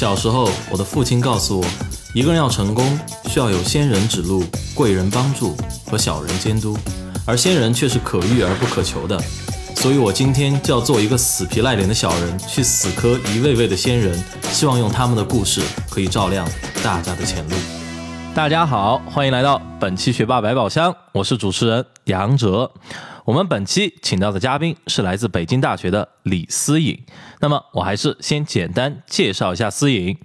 小时候，我的父亲告诉我，一个人要成功，需要有仙人指路、贵人帮助和小人监督，而仙人却是可遇而不可求的。所以，我今天就要做一个死皮赖脸的小人，去死磕一位位的仙人，希望用他们的故事可以照亮大家的前路。大家好，欢迎来到本期学霸百宝箱，我是主持人杨哲。我们本期请到的嘉宾是来自北京大学的李思颖。那么，我还是先简单介绍一下思颖。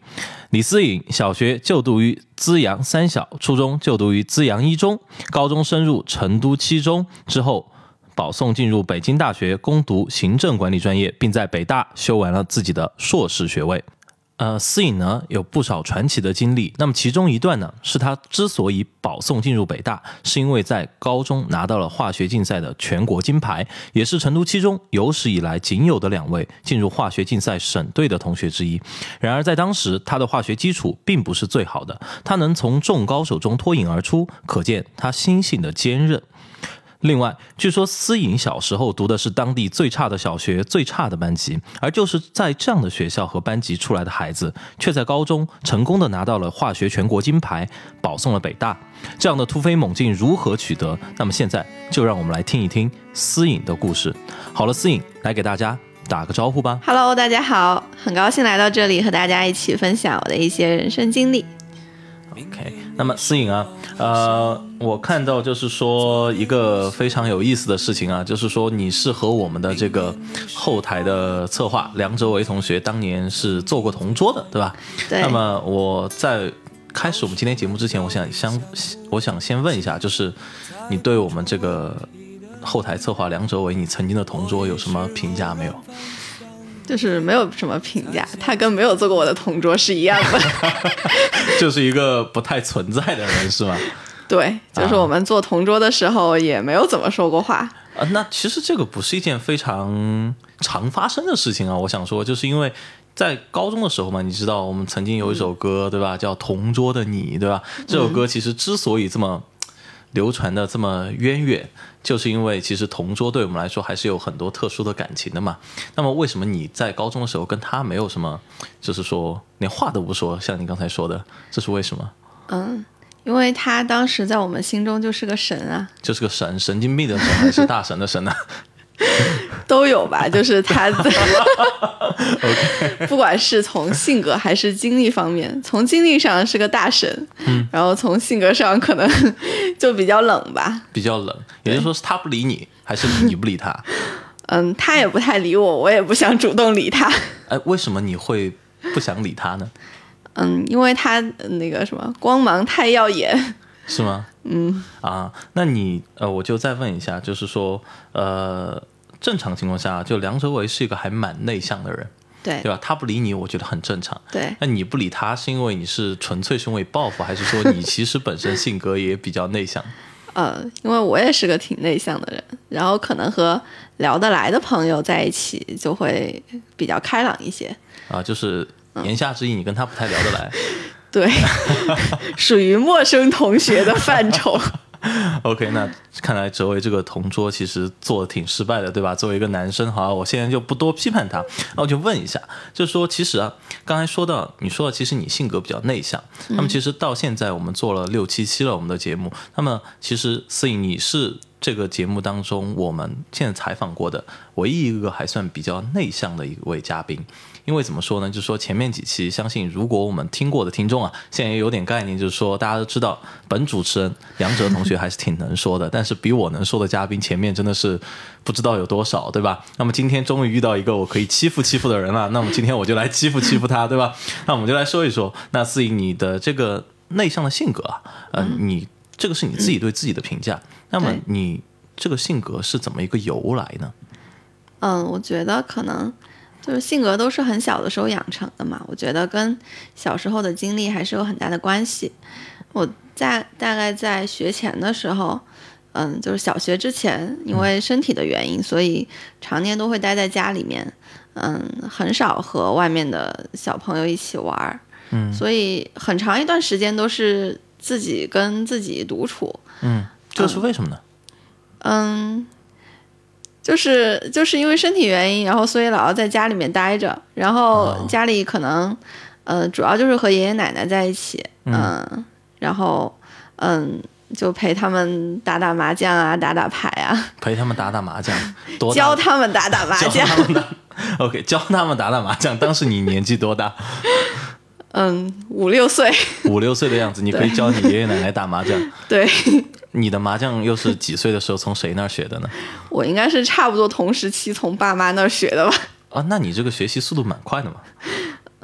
李思颖小学就读于资阳三小，初中就读于资阳一中，高中升入成都七中之后，保送进入北京大学攻读行政管理专业，并在北大修完了自己的硕士学位。呃，思颖呢有不少传奇的经历。那么其中一段呢，是他之所以保送进入北大，是因为在高中拿到了化学竞赛的全国金牌，也是成都七中有史以来仅有的两位进入化学竞赛省队的同学之一。然而在当时，他的化学基础并不是最好的，他能从众高手中脱颖而出，可见他心性的坚韧。另外，据说思颖小时候读的是当地最差的小学、最差的班级，而就是在这样的学校和班级出来的孩子，却在高中成功的拿到了化学全国金牌，保送了北大。这样的突飞猛进如何取得？那么现在就让我们来听一听思颖的故事。好了，思颖来给大家打个招呼吧。Hello，大家好，很高兴来到这里和大家一起分享我的一些人生经历。OK，那么思颖啊，呃，我看到就是说一个非常有意思的事情啊，就是说你是和我们的这个后台的策划梁哲维同学当年是做过同桌的，对吧？对。那么我在开始我们今天节目之前，我想先，我想先问一下，就是你对我们这个后台策划梁哲维，你曾经的同桌有什么评价没有？就是没有什么评价，他跟没有做过我的同桌是一样的，就是一个不太存在的人，是吗？对，就是我们做同桌的时候也没有怎么说过话。啊，那其实这个不是一件非常常发生的事情啊。我想说，就是因为在高中的时候嘛，你知道我们曾经有一首歌，对吧？叫《同桌的你》，对吧？这首歌其实之所以这么。流传的这么渊远，就是因为其实同桌对我们来说还是有很多特殊的感情的嘛。那么为什么你在高中的时候跟他没有什么，就是说连话都不说？像你刚才说的，这是为什么？嗯，因为他当时在我们心中就是个神啊，就是个神，神经病的神还是大神的神呢？都有吧，就是他的，不管是从性格还是经历方面，从经历上是个大神，嗯，然后从性格上可能 就比较冷吧，比较冷，也就是说是他不理你，还是你不理他？嗯，他也不太理我，我也不想主动理他。哎，为什么你会不想理他呢？嗯，因为他那个什么光芒太耀眼，是吗？嗯啊，那你呃，我就再问一下，就是说，呃，正常情况下，就梁哲维是一个还蛮内向的人，对对吧？他不理你，我觉得很正常。对，那你不理他，是因为你是纯粹是因为报复，还是说你其实本身性格也比较内向？呃，因为我也是个挺内向的人，然后可能和聊得来的朋友在一起就会比较开朗一些。啊，就是言下之意，你跟他不太聊得来。对，属于陌生同学的范畴。OK，那看来哲维这个同桌其实做的挺失败的，对吧？作为一个男生，好，我现在就不多批判他，那我就问一下，就是说，其实啊，刚才说到你说的，其实你性格比较内向，那么其实到现在我们做了六七期了我们的节目，那么其实思颖你是这个节目当中我们现在采访过的唯一一个还算比较内向的一位嘉宾。因为怎么说呢？就是说前面几期，相信如果我们听过的听众啊，现在也有点概念，就是说大家都知道，本主持人杨哲同学还是挺能说的，但是比我能说的嘉宾前面真的是不知道有多少，对吧？那么今天终于遇到一个我可以欺负欺负的人了，那么今天我就来欺负欺负他，对吧？那我们就来说一说，那思颖你的这个内向的性格啊，嗯，你这个是你自己对自己的评价，那么你这个性格是怎么一个由来呢？嗯，我觉得可能。就是性格都是很小的时候养成的嘛，我觉得跟小时候的经历还是有很大的关系。我在大概在学前的时候，嗯，就是小学之前，因为身体的原因，所以常年都会待在家里面，嗯，很少和外面的小朋友一起玩儿，嗯，所以很长一段时间都是自己跟自己独处，嗯，这是为什么呢？嗯。就是就是因为身体原因，然后所以老要在家里面待着，然后家里可能，呃，主要就是和爷爷奶奶在一起，嗯，然后嗯，就陪他们打打麻将啊，打打牌啊，陪他们打打麻将，多教他们打打麻教将，，OK，教他们打打麻将。当时你年纪多大？嗯，五六岁，五六岁的样子，你可以教你爷爷奶奶打麻将。对你的麻将又是几岁的时候从谁那儿学的呢？我应该是差不多同时期从爸妈那儿学的吧。啊，那你这个学习速度蛮快的嘛。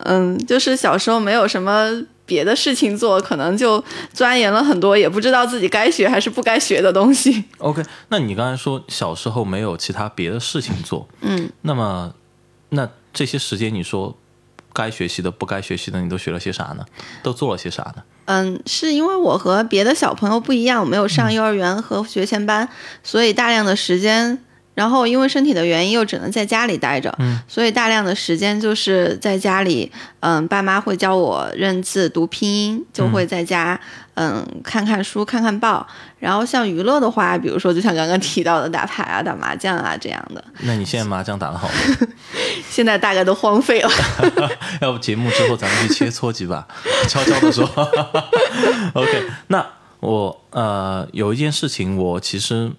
嗯，就是小时候没有什么别的事情做，可能就钻研了很多，也不知道自己该学还是不该学的东西。OK，那你刚才说小时候没有其他别的事情做，嗯，那么那这些时间你说该学习的、不该学习的，你都学了些啥呢？都做了些啥呢？嗯，是因为我和别的小朋友不一样，我没有上幼儿园和学前班，所以大量的时间，然后因为身体的原因又只能在家里待着，嗯所以大量的时间就是在家里，嗯，爸妈会教我认字、读拼音，就会在家，嗯，看看书、看看报，然后像娱乐的话，比如说就像刚刚提到的打牌啊、打麻将啊这样的，那你现在麻将打得好吗？现在大概都荒废了。要不节目之后咱们去切磋几把，悄悄的说。OK，那我呃有一件事情我其实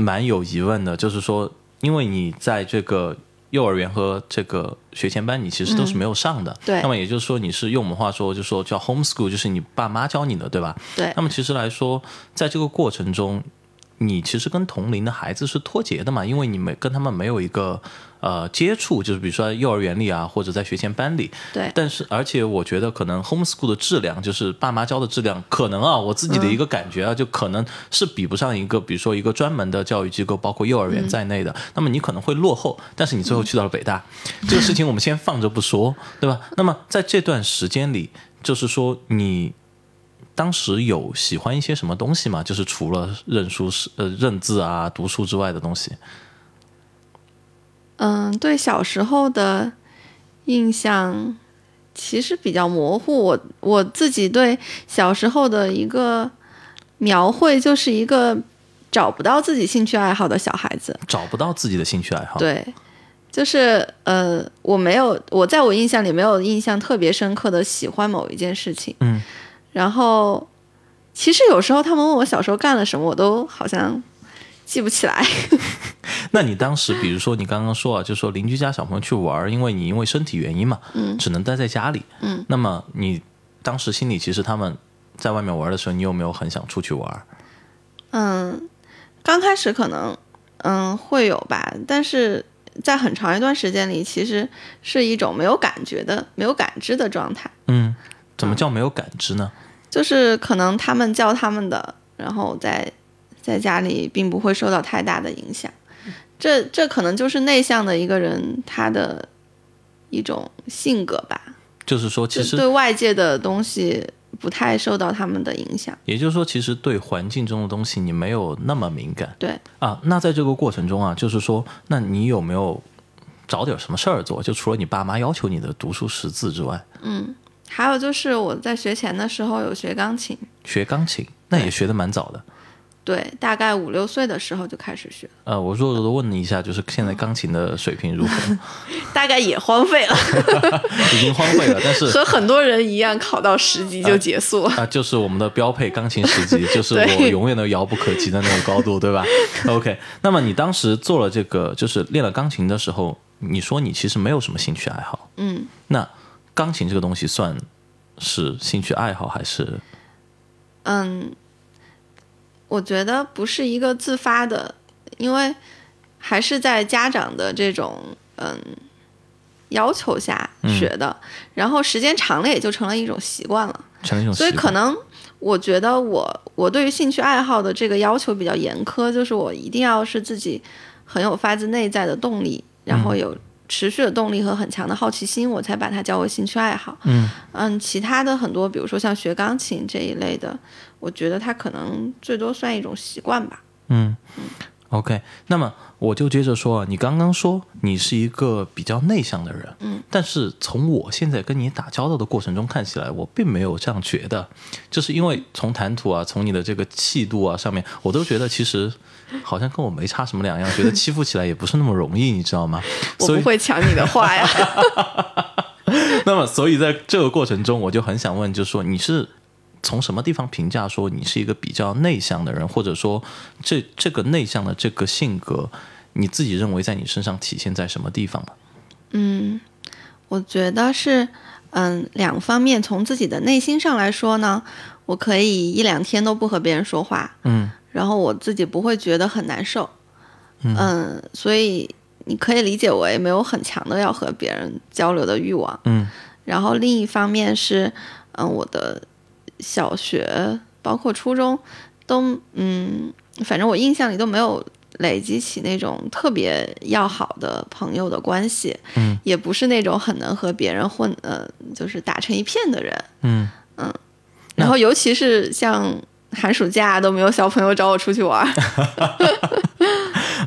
蛮有疑问的，就是说，因为你在这个幼儿园和这个学前班，你其实都是没有上的。对那么也就是说，你是用我们话说，就说叫 homeschool，就是你爸妈教你的，对吧？对那么其实来说，在这个过程中，你其实跟同龄的孩子是脱节的嘛，因为你没跟他们没有一个呃接触，就是比如说幼儿园里啊，或者在学前班里。对，但是，而且我觉得可能 homeschool 的质量，就是爸妈教的质量，可能啊，我自己的一个感觉啊，就可能是比不上一个，比如说一个专门的教育机构，包括幼儿园在内的。那么你可能会落后，但是你最后去到了北大，这个事情我们先放着不说，对吧？那么在这段时间里，就是说你。当时有喜欢一些什么东西吗？就是除了认书、呃认字啊、读书之外的东西。嗯，对小时候的印象其实比较模糊。我我自己对小时候的一个描绘，就是一个找不到自己兴趣爱好的小孩子。找不到自己的兴趣爱好。对，就是呃，我没有，我在我印象里没有印象特别深刻的喜欢某一件事情。嗯，然后其实有时候他们问我小时候干了什么，我都好像记不起来。那你当时，比如说你刚刚说啊，就说邻居家小朋友去玩，因为你因为身体原因嘛，嗯只能待在家里，嗯，那么你当时心里其实他们在外面玩的时候，你有没有很想出去玩？嗯，刚开始可能嗯会有吧，但是在很长一段时间里，其实是一种没有感觉的、没有感知的状态。嗯，怎么叫没有感知呢？就是可能他们教他们的，然后在在家里并不会受到太大的影响。这这可能就是内向的一个人他的一种性格吧，就是说，其实对外界的东西不太受到他们的影响。也就是说，其实对环境中的东西你没有那么敏感对，啊。那在这个过程中啊，就是说，那你有没有找点什么事儿做？就除了你爸妈要求你的读书识字之外，还有就是我在学前的时候有学钢琴，学钢琴那也学的蛮早的。对，大概五六岁的时候就开始学，呃，我弱弱的问你一下，就是现在钢琴的水平如何？大概也荒废了，已经荒废了，但是 和很多人一样，考到十级就结束了。啊，就是我们的标配钢琴十级，就是我永远都遥不可及的那个高度，对吧？OK，那么你当时做了这个，就是练了钢琴的时候，你说你其实没有什么兴趣爱好，嗯，那钢琴这个东西算是兴趣爱好还是？嗯，我觉得不是一个自发的，因为还是在家长的这种嗯要求下学的，然后时间长了也就成了一种习惯了。成了一种所以可能我觉得我我对于兴趣爱好的这个要求比较严苛，就是我一定要是自己很有发自内在的动力，然后有持续的动力和很强的好奇心，我才把它叫为兴趣爱好。嗯嗯，其他的很多，比如说像学钢琴这一类的，我觉得它可能最多算一种习惯吧。嗯，OK，那么我就接着说啊，你刚刚说你是一个比较内向的人，嗯，但是从我现在跟你打交道的过程中看起来，我并没有这样觉得，就是因为从谈吐啊，从你的这个气度啊上面，我都觉得其实好像跟我没差什么两样，觉得欺负起来也不是那么容易，你知道吗？我不会抢你的话呀。那么，所以在这个过程中，我就很想问，就是说你是从什么地方评价说你是一个比较内向的人，或者说这这个内向的这个性格，你自己认为在你身上体现在什么地方呢？嗯，我觉得是，嗯，两方面。从自己的内心上来说呢，我可以一两天都不和别人说话，嗯然后我自己不会觉得很难受，嗯嗯，所以你可以理解为没有很强的要和别人交流的欲望。嗯然后另一方面是，嗯，我的小学包括初中都，嗯，反正我印象里都没有累积起那种特别要好的朋友的关系，嗯，也不是那种很能和别人混，呃，就是打成一片的人。嗯然后尤其是像寒暑假都没有小朋友找我出去玩儿，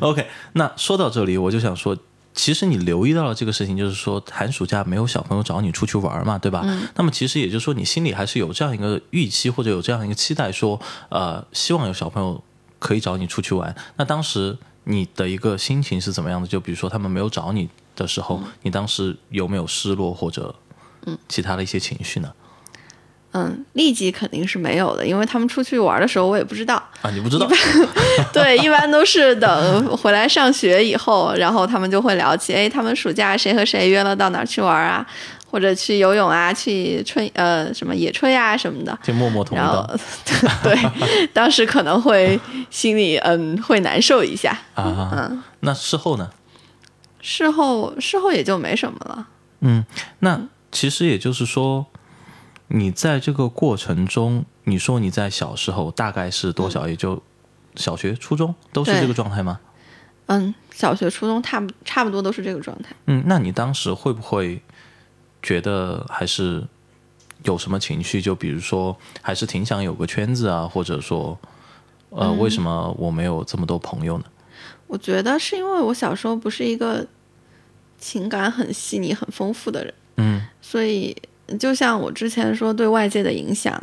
OK，那说到这里，我就想说，其实你留意到了这个事情，就是说寒暑假没有小朋友找你出去玩嘛，对吧？嗯那么其实也就是说，你心里还是有这样一个预期或者有这样一个期待说，呃，希望有小朋友可以找你出去玩。那当时你的一个心情是怎么样的？就比如说他们没有找你的时候，你当时有没有失落或者其他的一些情绪呢？嗯，立即肯定是没有的，因为他们出去玩的时候我也不知道。啊，你不知道 对，一般都是等回来上学以后，然后他们就会聊起，哎，他们暑假谁和谁约了到哪儿去玩啊，或者去游泳啊，去春呃什么野炊啊什么的。就默默同意然 对，当时可能会心里嗯会难受一下，啊。嗯，那事后呢？事后事后也就没什么了。嗯，那其实也就是说，你在这个过程中，你说你在小时候大概是多少？也就小学、初中都是这个状态吗？嗯，小学、初中差不差不多都是这个状态。嗯，那你当时会不会觉得还是有什么情绪？就比如说，还是挺想有个圈子啊，或者说，呃，为什么我没有这么多朋友呢？我觉得是因为我小时候不是一个情感很细腻、很丰富的人。嗯所以就像我之前说，对外界的影响，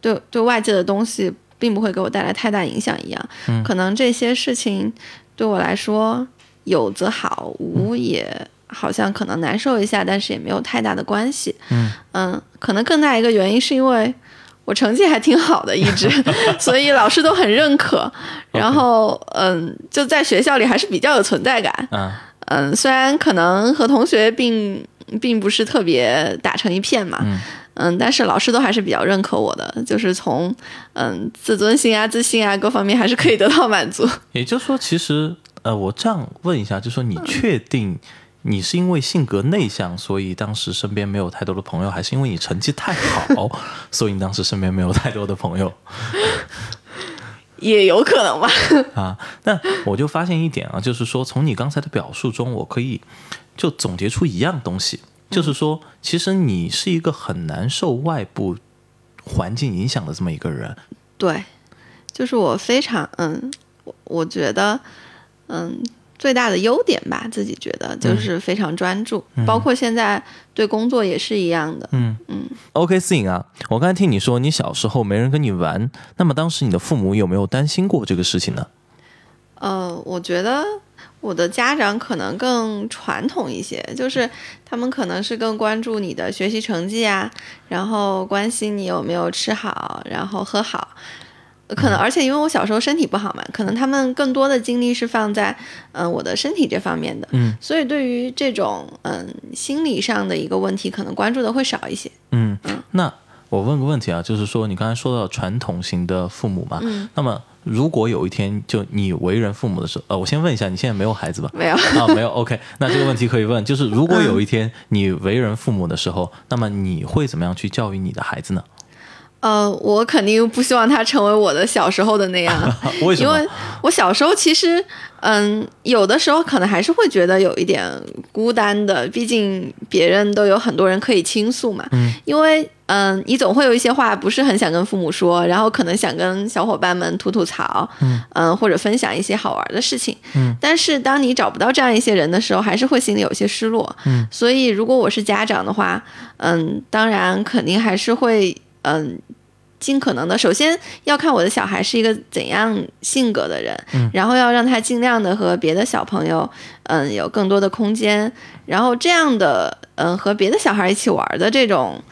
对对外界的东西并不会给我带来太大影响一样，嗯可能这些事情对我来说有则好，无也好像可能难受一下，但是也没有太大的关系。嗯可能更大一个原因是因为。我成绩还挺好的，一直，所以老师都很认可。然后，嗯，就在学校里还是比较有存在感。啊嗯，虽然可能和同学并并不是特别打成一片嘛，嗯但是老师都还是比较认可我的，就是从嗯自尊心啊、自信啊各方面还是可以得到满足。也就是说，其实呃，我这样问一下，就说你确定你是因为性格内向，所以当时身边没有太多的朋友，还是因为你成绩太好，所以你当时身边没有太多的朋友也有可能吧，啊？那我就发现一点啊，就是说从你刚才的表述中，我可以就总结出一样东西，就是说，其实你是一个很难受外部环境影响的这么一个人。对，就是我非常嗯，我我觉得嗯最大的优点吧，自己觉得就是非常专注，包括现在对工作也是一样的。嗯嗯。OK，思颖啊，我刚才听你说你小时候没人跟你玩，那么当时你的父母有没有担心过这个事情呢？呃，我觉得我的家长可能更传统一些，就是他们可能是更关注你的学习成绩啊，然后关心你有没有吃好，然后喝好。可能，而且因为我小时候身体不好嘛，可能他们更多的精力是放在嗯、呃我的身体这方面的，嗯，所以对于这种嗯、心理上的一个问题，可能关注的会少一些。嗯，那我问个问题啊，就是说你刚才说到传统型的父母嘛，嗯，那么如果有一天就你为人父母的时候，呃，我先问一下，你现在没有孩子吧？没有，啊，没有。OK，那这个问题可以问，就是如果有一天你为人父母的时候，那么你会怎么样去教育你的孩子呢？呃，我肯定不希望他成为我的小时候的那样。为？因为我小时候其实，嗯，有的时候可能还是会觉得有一点孤单的，毕竟别人都有很多人可以倾诉嘛。嗯。因为，嗯，你总会有一些话不是很想跟父母说，然后可能想跟小伙伴们吐吐槽，嗯或者分享一些好玩的事情。嗯。但是当你找不到这样一些人的时候，还是会心里有些失落。嗯。所以，如果我是家长的话，嗯，当然肯定还是会，嗯。尽可能的，首先要看我的小孩是一个怎样性格的人，然后要让他尽量的和别的小朋友，嗯，有更多的空间，然后这样的，嗯，和别的小孩一起玩的这种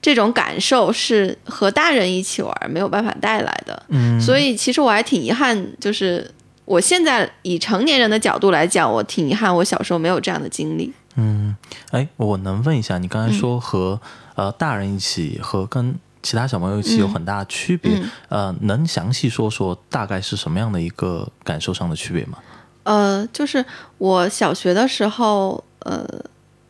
这种感受是和大人一起玩没有办法带来的。嗯，所以其实我还挺遗憾，就是我现在以成年人的角度来讲，我挺遗憾我小时候没有这样的经历。嗯，哎，我能问一下，你刚才说和、呃大人一起和跟其他小朋友一起有很大的区别，嗯呃，能详细说说大概是什么样的一个感受上的区别吗？呃，就是我小学的时候，呃，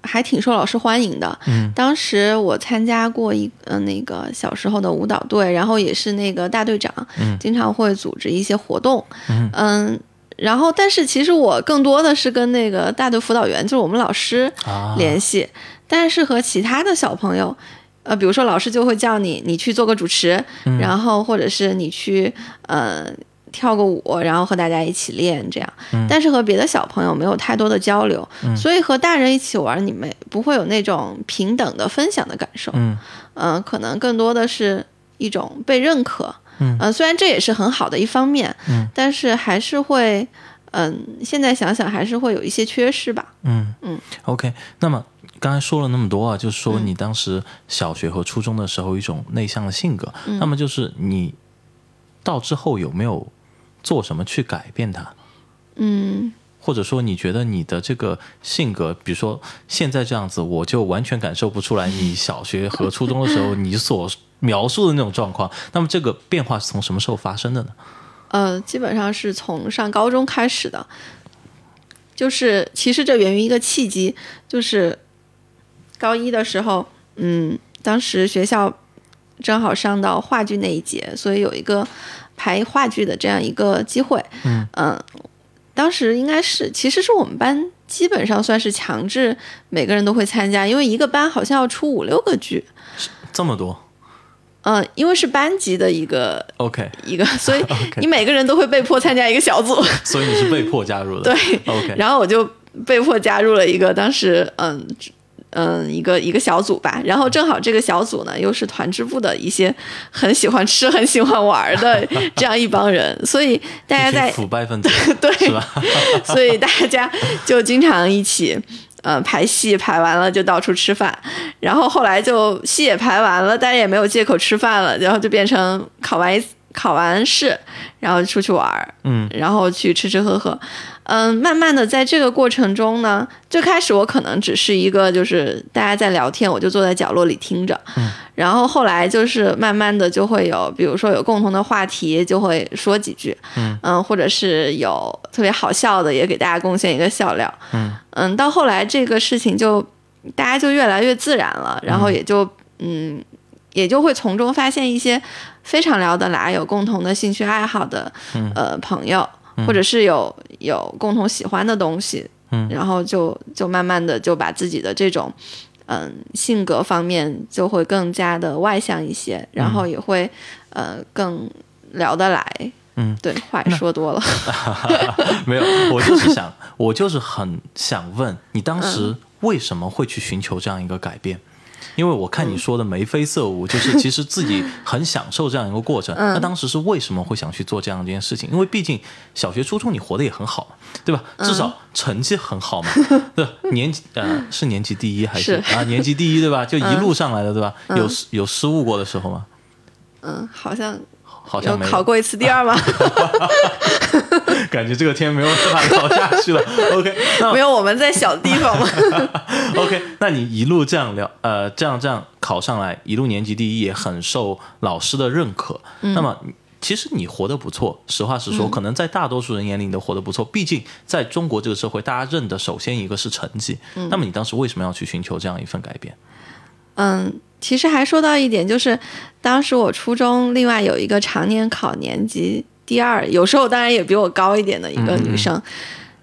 还挺受老师欢迎的。嗯，当时我参加过一呃那个小时候的舞蹈队，然后也是那个大队长，嗯经常会组织一些活动。嗯然后但是其实我更多的是跟那个大队辅导员，就是我们老师啊，联系，但是和其他的小朋友。呃，比如说老师就会叫你，你去做个主持，嗯然后或者是你去呃跳个舞，然后和大家一起练这样。嗯但是和别的小朋友没有太多的交流，所以和大人一起玩，你们不会有那种平等的分享的感受。嗯嗯、可能更多的是一种被认可。嗯呃虽然这也是很好的一方面，嗯，但是还是会，嗯、现在想想还是会有一些缺失吧。嗯嗯，OK。那么刚才说了那么多啊，就是说嗯你当时小学和初中的时候一种内向的性格，嗯那么就是你到之后有没有做什么去改变它？嗯或者说，你觉得你的这个性格，比如说现在这样子，我就完全感受不出来你小学和初中的时候你所描述的那种状况。那么这个变化是从什么时候发生的呢？呃，基本上是从上高中开始的，就是其实这源于一个契机，就是高一的时候，嗯，当时学校正好上到话剧那一节，所以有一个排话剧的这样一个机会，嗯。当时应该是其实是我们班基本上算是强制每个人都会参加，因为一个班好像要出五六个剧，这么多？嗯、因为是班级的一个，OK，一个，所以你每个人都会被迫参加一个小组。所以你是被迫加入的。对，OK，然后我就被迫加入了一个当时嗯嗯一个一个小组吧，然后正好这个小组呢又是团支部的一些很喜欢吃、很喜欢玩的这样一帮人，所以大家在腐败分子 对是吧？所以大家就经常一起。呃，排戏排完了就到处吃饭，然后后来就戏也排完了，大家也没有借口吃饭了，然后就变成考完一考完试，然后出去玩儿，嗯然后去吃吃喝喝。嗯，慢慢的在这个过程中呢，最开始我可能只是一个就是大家在聊天，我就坐在角落里听着。嗯然后后来就是慢慢的就会有，比如说有共同的话题，就会说几句。嗯或者是有特别好笑的，也给大家贡献一个笑料。嗯到后来这个事情就大家就越来越自然了，然后也就嗯也就会从中发现一些非常聊得来、有共同的兴趣爱好的、嗯呃朋友，或者是有有共同喜欢的东西，嗯然后就就慢慢的就把自己的这种嗯性格方面就会更加的外向一些，然后也会、呃更聊得来。嗯，对，话也说多了。没有，我就是想，我就是很想问你当时嗯为什么会去寻求这样一个改变？因为我看你说的眉飞色舞，就是其实自己 很享受这样一个过程。嗯那当时是为什么会想去做这样一件事情？因为毕竟小学、初中你活得也很好嘛，对吧？嗯至少成绩很好嘛，对吧？年级呃是年级第一还是是啊年级第一对吧？就一路上来的对吧？有有失误过的时候吗？嗯，好像好像没有有考过一次第二吗？感觉这个天没有办法考下去了。OK，那没有，我们在小地方嘛。OK，那你一路这样聊，呃，这样这样考上来，一路年级第一，也很受老师的认可。那么，其实你活得不错，实话实说，可能在大多数人眼里你都活得不错。毕竟在中国这个社会，大家认的首先一个是成绩。那么你当时为什么要去寻求这样一份改变？嗯，其实还说到一点，就是当时我初中另外有一个常年考年级第二，有时候当然也比我高一点的一个女生，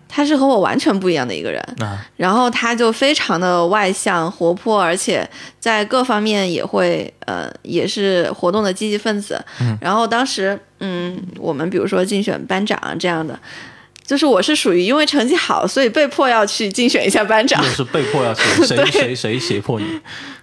她是和我完全不一样的一个人。啊，然后她就非常的外向、活泼，而且在各方面也会呃，也是活动的积极分子。然后当时，嗯，我们比如说竞选班长啊这样的，就是我是属于因为成绩好，所以被迫要去竞选一下班长就。是被迫要去，谁 谁谁胁迫你？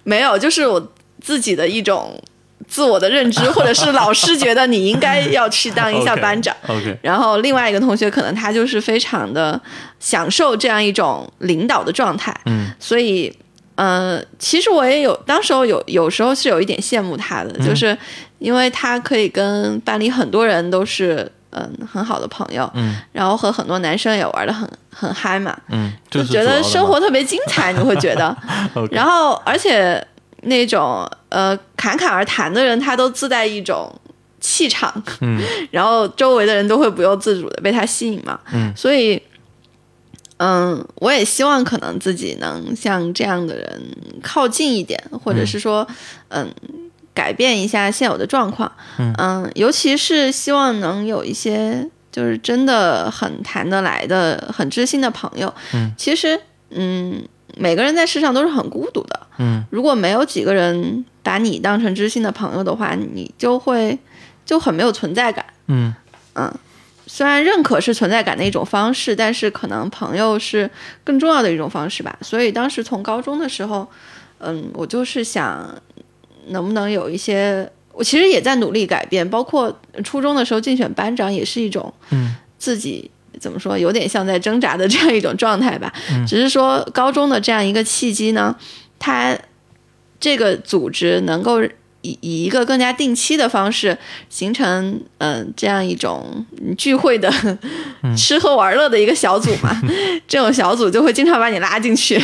没有，就是我自己的一种自我的认知，或者是老师觉得你应该要去当一下班长。OK，然后另外一个同学可能他就是非常的享受这样一种领导的状态，嗯，所以呃，其实我也有，当时候有有时候是有一点羡慕他的，就是因为他可以跟班里很多人都是嗯很好的朋友，嗯，然后和很多男生也玩的很很嗨嘛，嗯，就觉得生活特别精彩，你会觉得。然后而且那种呃侃侃而谈的人，他都自带一种气场，嗯，然后周围的人都会不由自主的被他吸引嘛，嗯，所以，嗯，我也希望可能自己能像这样的人靠近一点，或者是说，嗯。改变一下现有的状况，嗯尤其是希望能有一些就是真的很谈得来的、很知心的朋友。嗯，其实，嗯，每个人在世上都是很孤独的。嗯，如果没有几个人把你当成知心的朋友的话，你就会就很没有存在感。嗯虽然认可是存在感的一种方式，但是可能朋友是更重要的一种方式吧。所以当时从高中的时候，嗯，我就是想能不能有一些，我其实也在努力改变，包括初中的时候竞选班长也是一种，嗯，自己怎么说，有点像在挣扎的这样一种状态吧。嗯。只是说高中的这样一个契机呢，它这个组织能够以以一个更加定期的方式形成嗯、呃这样一种聚会的 吃喝玩乐的一个小组嘛，这种小组就会经常把你拉进去，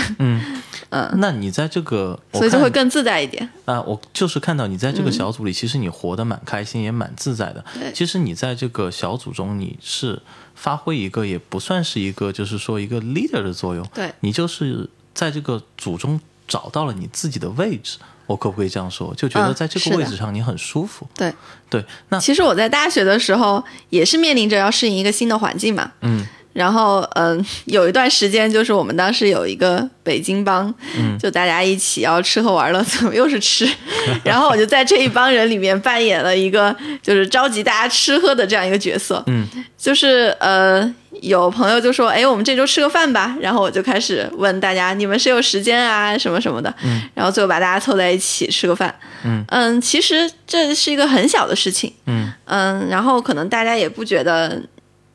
那你在这个，我所以就看会更自在一点。啊，我就是看到你在这个小组里，其实你活得蛮开心，也蛮自在的。对其实你在这个小组中，你是发挥一个也不算是一个，就是说一个 leader 的作用。对你就是在这个组中找到了你自己的位置，我可不可以这样说？就觉得嗯在这个位置上你很舒服。对，对，那其实我在大学的时候也是面临着要适应一个新的环境嘛，嗯然后嗯，有一段时间就是我们当时有一个北京帮，嗯就大家一起要吃喝玩乐，怎么又是吃？然后我就在这一帮人里面扮演了一个就是召集大家吃喝的这样一个角色，嗯就是呃。有朋友就说：“哎，我们这周吃个饭吧。”然后我就开始问大家：“你们谁有时间啊？什么什么的。嗯然后最后把大家凑在一起吃个饭。嗯其实这是一个很小的事情。嗯嗯，然后可能大家也不觉得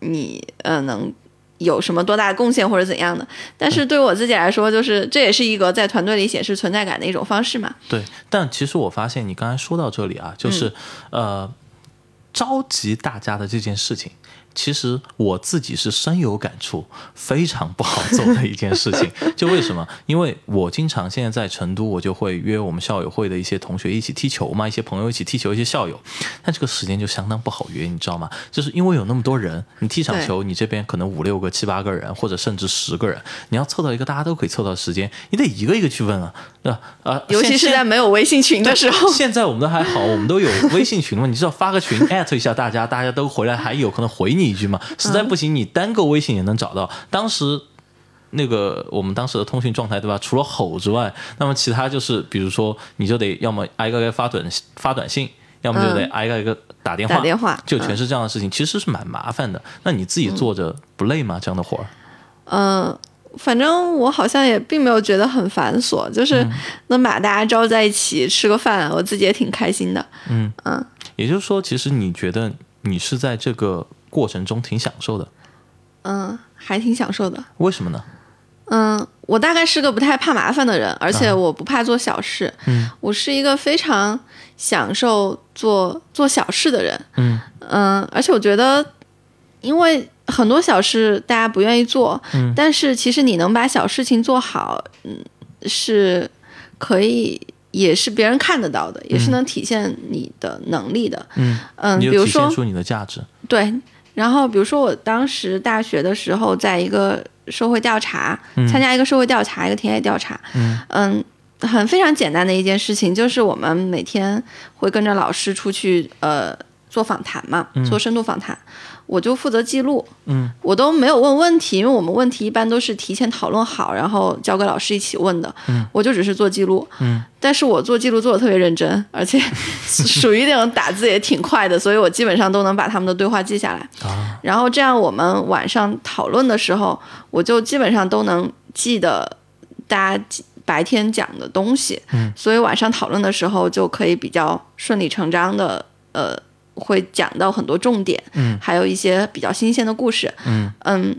你呃能有什么多大的贡献或者怎样的，但是对我自己来说，就是这也是一个在团队里显示存在感的一种方式嘛。对，但其实我发现你刚才说到这里啊，就是、嗯。呃，召集大家的这件事情，其实我自己是深有感触，非常不好做的一件事情。就为什么？因为我经常现在在成都，我就会约我们校友会的一些同学一起踢球嘛，一些朋友一起踢球，一些校友，但这个时间就相当不好约，你知道吗？就是因为有那么多人，你踢场球，你这边可能五六个、七八个人，或者甚至十个人，你要凑到一个大家都可以凑到时间，你得一个一个去问啊，对吧？呃，尤其是在没有微信群的时候，现在我们都还好，我们都有微信群了嘛，你知道发个群艾特一下大家，大家都回来还有可能回你一句嘛。实在不行，你单个微信也能找到。当时那个我们当时的通讯状态，对吧？除了吼之外，那么其他就是比如说，你就得要么挨个挨发短发短信。要么就得挨个挨个打电话，打电话就全是这样的事情，其实是蛮麻烦的。那你自己做着不累吗？这样的活儿？嗯、反正我好像也并没有觉得很繁琐，就是能把大家招在一起吃个饭，我自己也挺开心的。嗯嗯，也就是说，其实你觉得你是在这个过程中挺享受的，嗯，还挺享受的。为什么呢？嗯，我大概是个不太怕麻烦的人，而且啊我不怕做小事。嗯我是一个非常享受做做小事的人。嗯嗯，而且我觉得，因为很多小事大家不愿意做，嗯但是其实你能把小事情做好，嗯，是可以，也是别人看得到的，也是能体现你的能力的。嗯，嗯，比如说出你的价值。对，然后比如说我当时大学的时候，在一个社会调查，参加一个社会调查，一个田野调查，嗯。很非常简单的一件事情，就是我们每天会跟着老师出去呃做访谈嘛，做深度访谈，我就负责记录，嗯，我都没有问问题，因为我们问题一般都是提前讨论好，然后交给老师一起问的，嗯，我就只是做记录，嗯，但是我做记录做的特别认真，而且 属于那种打字也挺快的，所以我基本上都能把他们的对话记下来，啊，然后这样我们晚上讨论的时候，我就基本上都能记得大家记白天讲的东西，嗯，所以晚上讨论的时候就可以比较顺理成章的，呃，会讲到很多重点，嗯，还有一些比较新鲜的故事，嗯。嗯，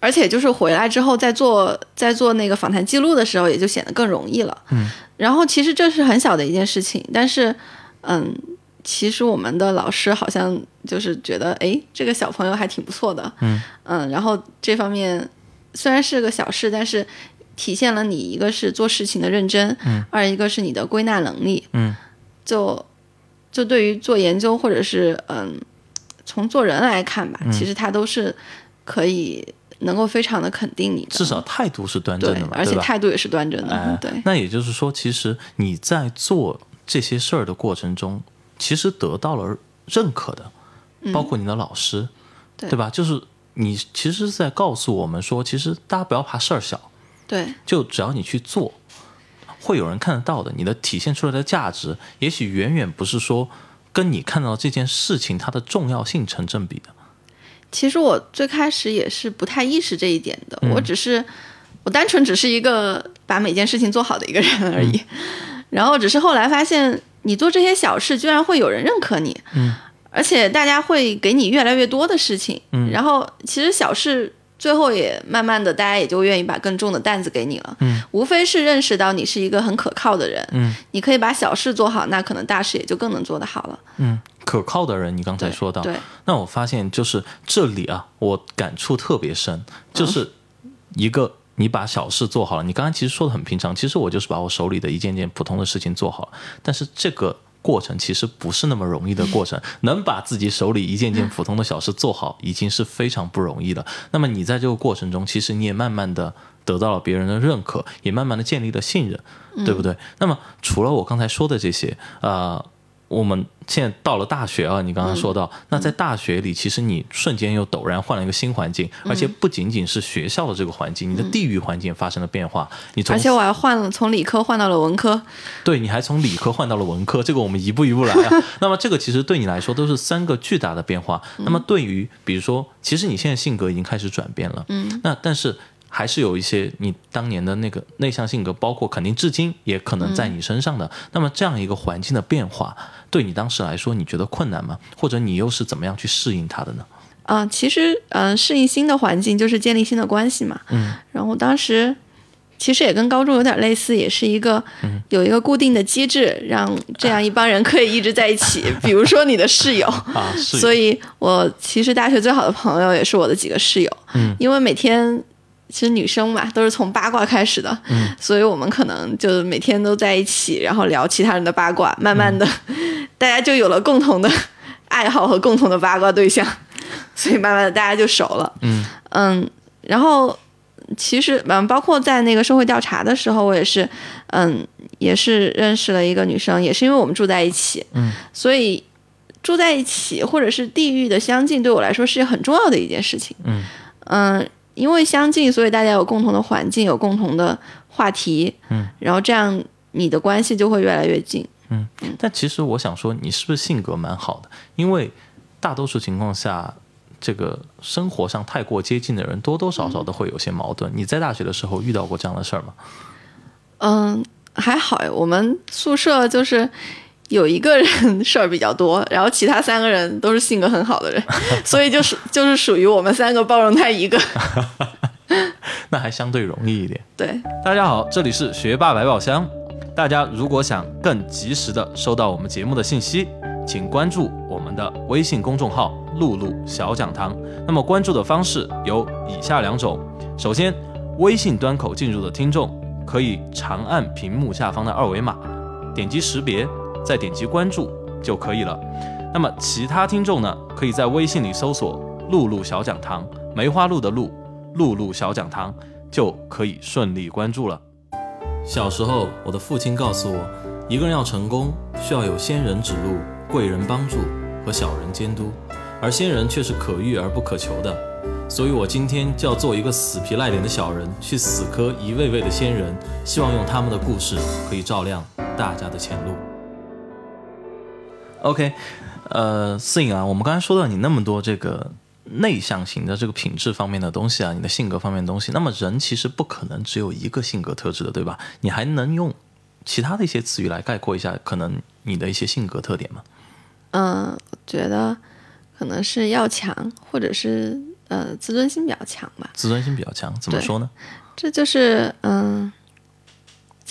而且就是回来之后在做在做那个访谈记录的时候，也就显得更容易了，嗯，然后其实这是很小的一件事情，但是，嗯，其实我们的老师好像就是觉得，哎，这个小朋友还挺不错的，嗯。嗯，然后这方面虽然是个小事，但是体现了你一个是做事情的认真，嗯，二一个是你的归纳能力，嗯，就就对于做研究或者是嗯，从做人来看吧，嗯。其实他都是可以能够非常的肯定你的，至少态度是端正的，嘛，而且？态度也是端正的，哎，对，那也就是说，其实你在做这些事儿的过程中，其实得到了认可的，包括你的老师，嗯对。对吧？就是你其实是在告诉我们说，其实大家不要怕事儿小，对，就只要你去做，会有人看得到的。你的体现出来的价值，也许远远不是说跟你看到这件事情它的重要性成正比的。其实我最开始也是不太意识这一点的，嗯我只是我单纯只是一个把每件事情做好的一个人而已。嗯然后只是后来发现，你做这些小事，居然会有人认可你，嗯，而且大家会给你越来越多的事情，嗯然后其实小事。最后也慢慢的，大家也就愿意把更重的担子给你了。嗯，无非是认识到你是一个很可靠的人。嗯，你可以把小事做好，那可能大事也就更能做得好了。嗯，可靠的人，你刚才说到，对，那我发现就是这里啊，我感触特别深，就是一个你把小事做好了。你刚才其实说的很平常，其实我就是把我手里的一件件普通的事情做好了，但是这个。过程其实不是那么容易的过程，能把自己手里一件件普通的小事做好，已经是非常不容易了。那么你在这个过程中，其实你也慢慢的得到了别人的认可，也慢慢的建立了信任，对不对？那么除了我刚才说的这些，呃，我们现在到了大学啊，你刚刚说到，那在大学里，其实你瞬间又陡然换了一个新环境，而且不仅仅是学校的这个环境，你的地域环境发生了变化。你从而且我还换了，从理科换到了文科。对，你还从理科换到了文科，这个我们一步一步来啊。那么这个其实对你来说都是三个巨大的变化。那么对于比如说，其实你现在性格已经开始转变了，嗯，那但是还是有一些你当年的那个内向性格，包括肯定至今也可能在你身上的。那么这样一个环境的变化，对你当时来说，你觉得困难吗？或者你又是怎么样去适应它的呢？啊、其实嗯、呃适应新的环境就是建立新的关系嘛。嗯。然后当时其实也跟高中有点类似，也是一个、有一个固定的机制，让这样一帮人可以一直在一起。比如说你的室友，啊，所以我其实大学最好的朋友也是我的几个室友。嗯，因为每天。其实女生嘛，都是从八卦开始的，嗯，所以我们可能就每天都在一起，然后聊其他人的八卦，慢慢的，大家就有了共同的爱好和共同的八卦对象，所以慢慢的大家就熟了。嗯。嗯，然后其实嗯，包括在那个社会调查的时候，我也是嗯，也是认识了一个女生，也是因为我们住在一起，嗯，所以住在一起或者是地域的相近，对我来说是很重要的一件事情。嗯。嗯，因为相近，所以大家有共同的环境，有共同的话题，嗯，然后这样你的关系就会越来越近。嗯但其实我想说，你是不是性格蛮好的？因为大多数情况下，这个生活上太过接近的人，多多少少都会有些矛盾。你在大学的时候遇到过这样的事儿吗？嗯，还好呀，我们宿舍就是有一个人事儿比较多，然后其他三个人都是性格很好的人，所以就是就是属于我们三个包容他一个。那还相对容易一点。对，大家好，这里是学霸百宝箱。大家如果想更及时的收到我们节目的信息，请关注我们的微信公众号“露露小讲堂”。那么关注的方式有以下两种：首先，微信端口进入的听众可以长按屏幕下方的二维码，点击识别，再点击关注就可以了。那么其他听众呢，可以在微信里搜索“露露小讲堂”，梅花鹿的鹿，露露小讲堂，就可以顺利关注了。小时候，我的父亲告诉我，一个人要成功，需要有仙人指路、贵人帮助和小人监督，而仙人却是可遇而不可求的。所以我今天就要做一个死皮赖脸的小人，去死磕一位位的仙人，希望用他们的故事可以照亮大家的前路。OK，呃，思颖啊，我们刚才说到你那么多这个内向型的这个品质方面的东西啊，你的性格方面的东西，那么人其实不可能只有一个性格特质的，对吧？你还能用其他的一些词语来概括一下可能你的一些性格特点吗？嗯，我觉得可能是要强，或者是呃自尊心比较强吧。自尊心比较强，怎么说呢？这就是嗯，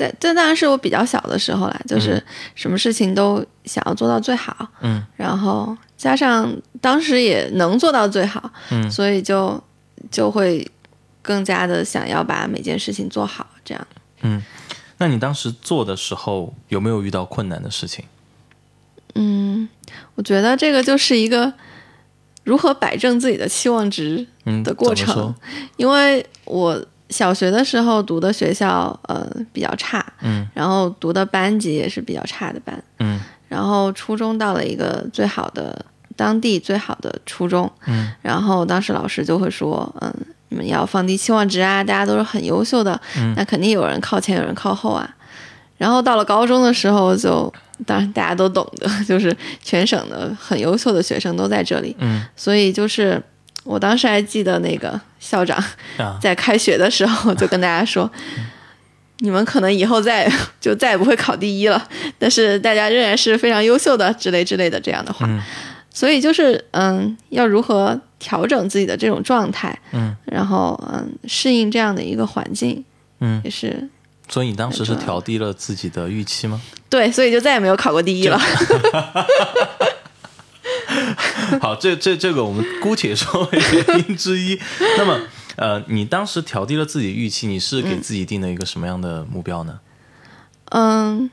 在这当然是我比较小的时候啦，就是什么事情都想要做到最好，嗯，然后加上当时也能做到最好，嗯所以就就会更加的想要把每件事情做好，这样。嗯那你当时做的时候有没有遇到困难的事情？嗯，我觉得这个就是一个如何摆正自己的期望值嗯，的过程因为我小学的时候读的学校呃比较差，嗯，然后读的班级也是比较差的班，嗯。然后初中到了一个最好的当地最好的初中，嗯，然后当时老师就会说，嗯，你们要放低期望值啊，大家都是很优秀的，嗯。那肯定有人靠前，有人靠后啊。然后到了高中的时候就，当然大家都懂得，就是全省的很优秀的学生都在这里，嗯。所以就是我当时还记得那个校长啊，在开学的时候就跟大家说，你们可能以后再就再也不会考第一了，但是大家仍然是非常优秀的之类之类的这样的话。嗯所以就是嗯，要如何调整自己的这种状态，嗯，然后嗯适应这样的一个环境，嗯也是所以你当时是调低了自己的预期吗？对，所以就再也没有考过第一了。好，这这这个我们姑且说为原因之一。那么，呃，你当时调低了自己预期，你是给自己定了一个什么样的目标呢？嗯，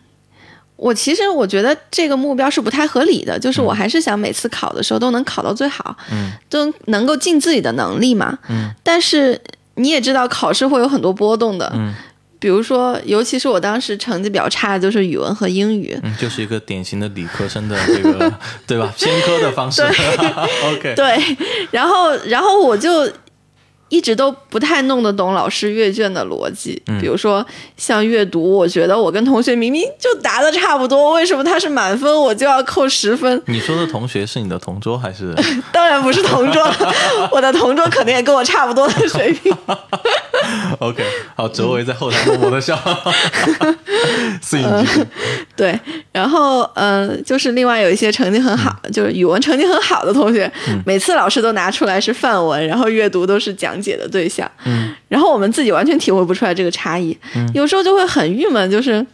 我其实我觉得这个目标是不太合理的，就是我还是想每次考的时候都能考到最好，嗯，都能够尽自己的能力嘛。嗯，但是你也知道，考试会有很多波动的。嗯，比如说，尤其是我当时成绩比较差的就是语文和英语。嗯，就是一个典型的理科生的这个 对吧？偏科的方式。OK，对，然后然后我就一直都不太弄得懂老师阅卷的逻辑。嗯比如说像阅读，我觉得我跟同学明明就答的差不多，为什么他是满分，我就要扣十分？你说的同学是你的同桌还是？当然不是同桌，我的同桌肯定也跟我差不多的水平。OK，好，哲维在后台默默的笑。四影继续。对，然后呃，就是另外有一些成绩很好，就是语文成绩很好的同学，每次老师都拿出来是范文，然后阅读都是讲解的对象，嗯，然后我们自己完全体会不出来这个差异，有时候就会很郁闷，就是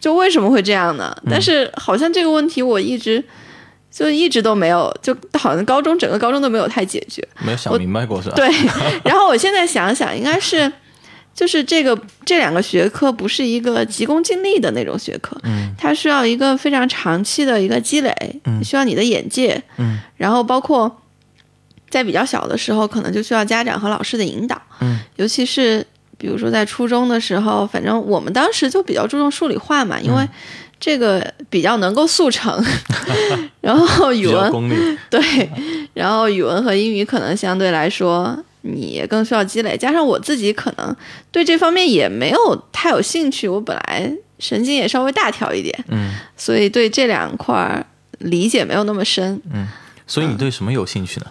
就为什么会这样呢？但是好像这个问题我一直就一直都没有，就好像高中整个高中都没有太解决，没有想明白过是吧？对，然后我现在想想，应该是就是这个这两个学科不是一个急功近利的那种学科，嗯，它需要一个非常长期的一个积累，嗯。需要你的眼界，嗯，然后包括在比较小的时候，可能就需要家长和老师的引导，嗯，尤其是比如说在初中的时候，反正我们当时就比较注重数理化嘛，嗯因为这个比较能够速成，然后语文。对，然后语文和英语可能相对来说你也更需要积累，加上我自己可能对这方面也没有太有兴趣，我本来神经也稍微大条一点，嗯，所以对这两块儿理解没有那么深。嗯所以你对什么有兴趣呢？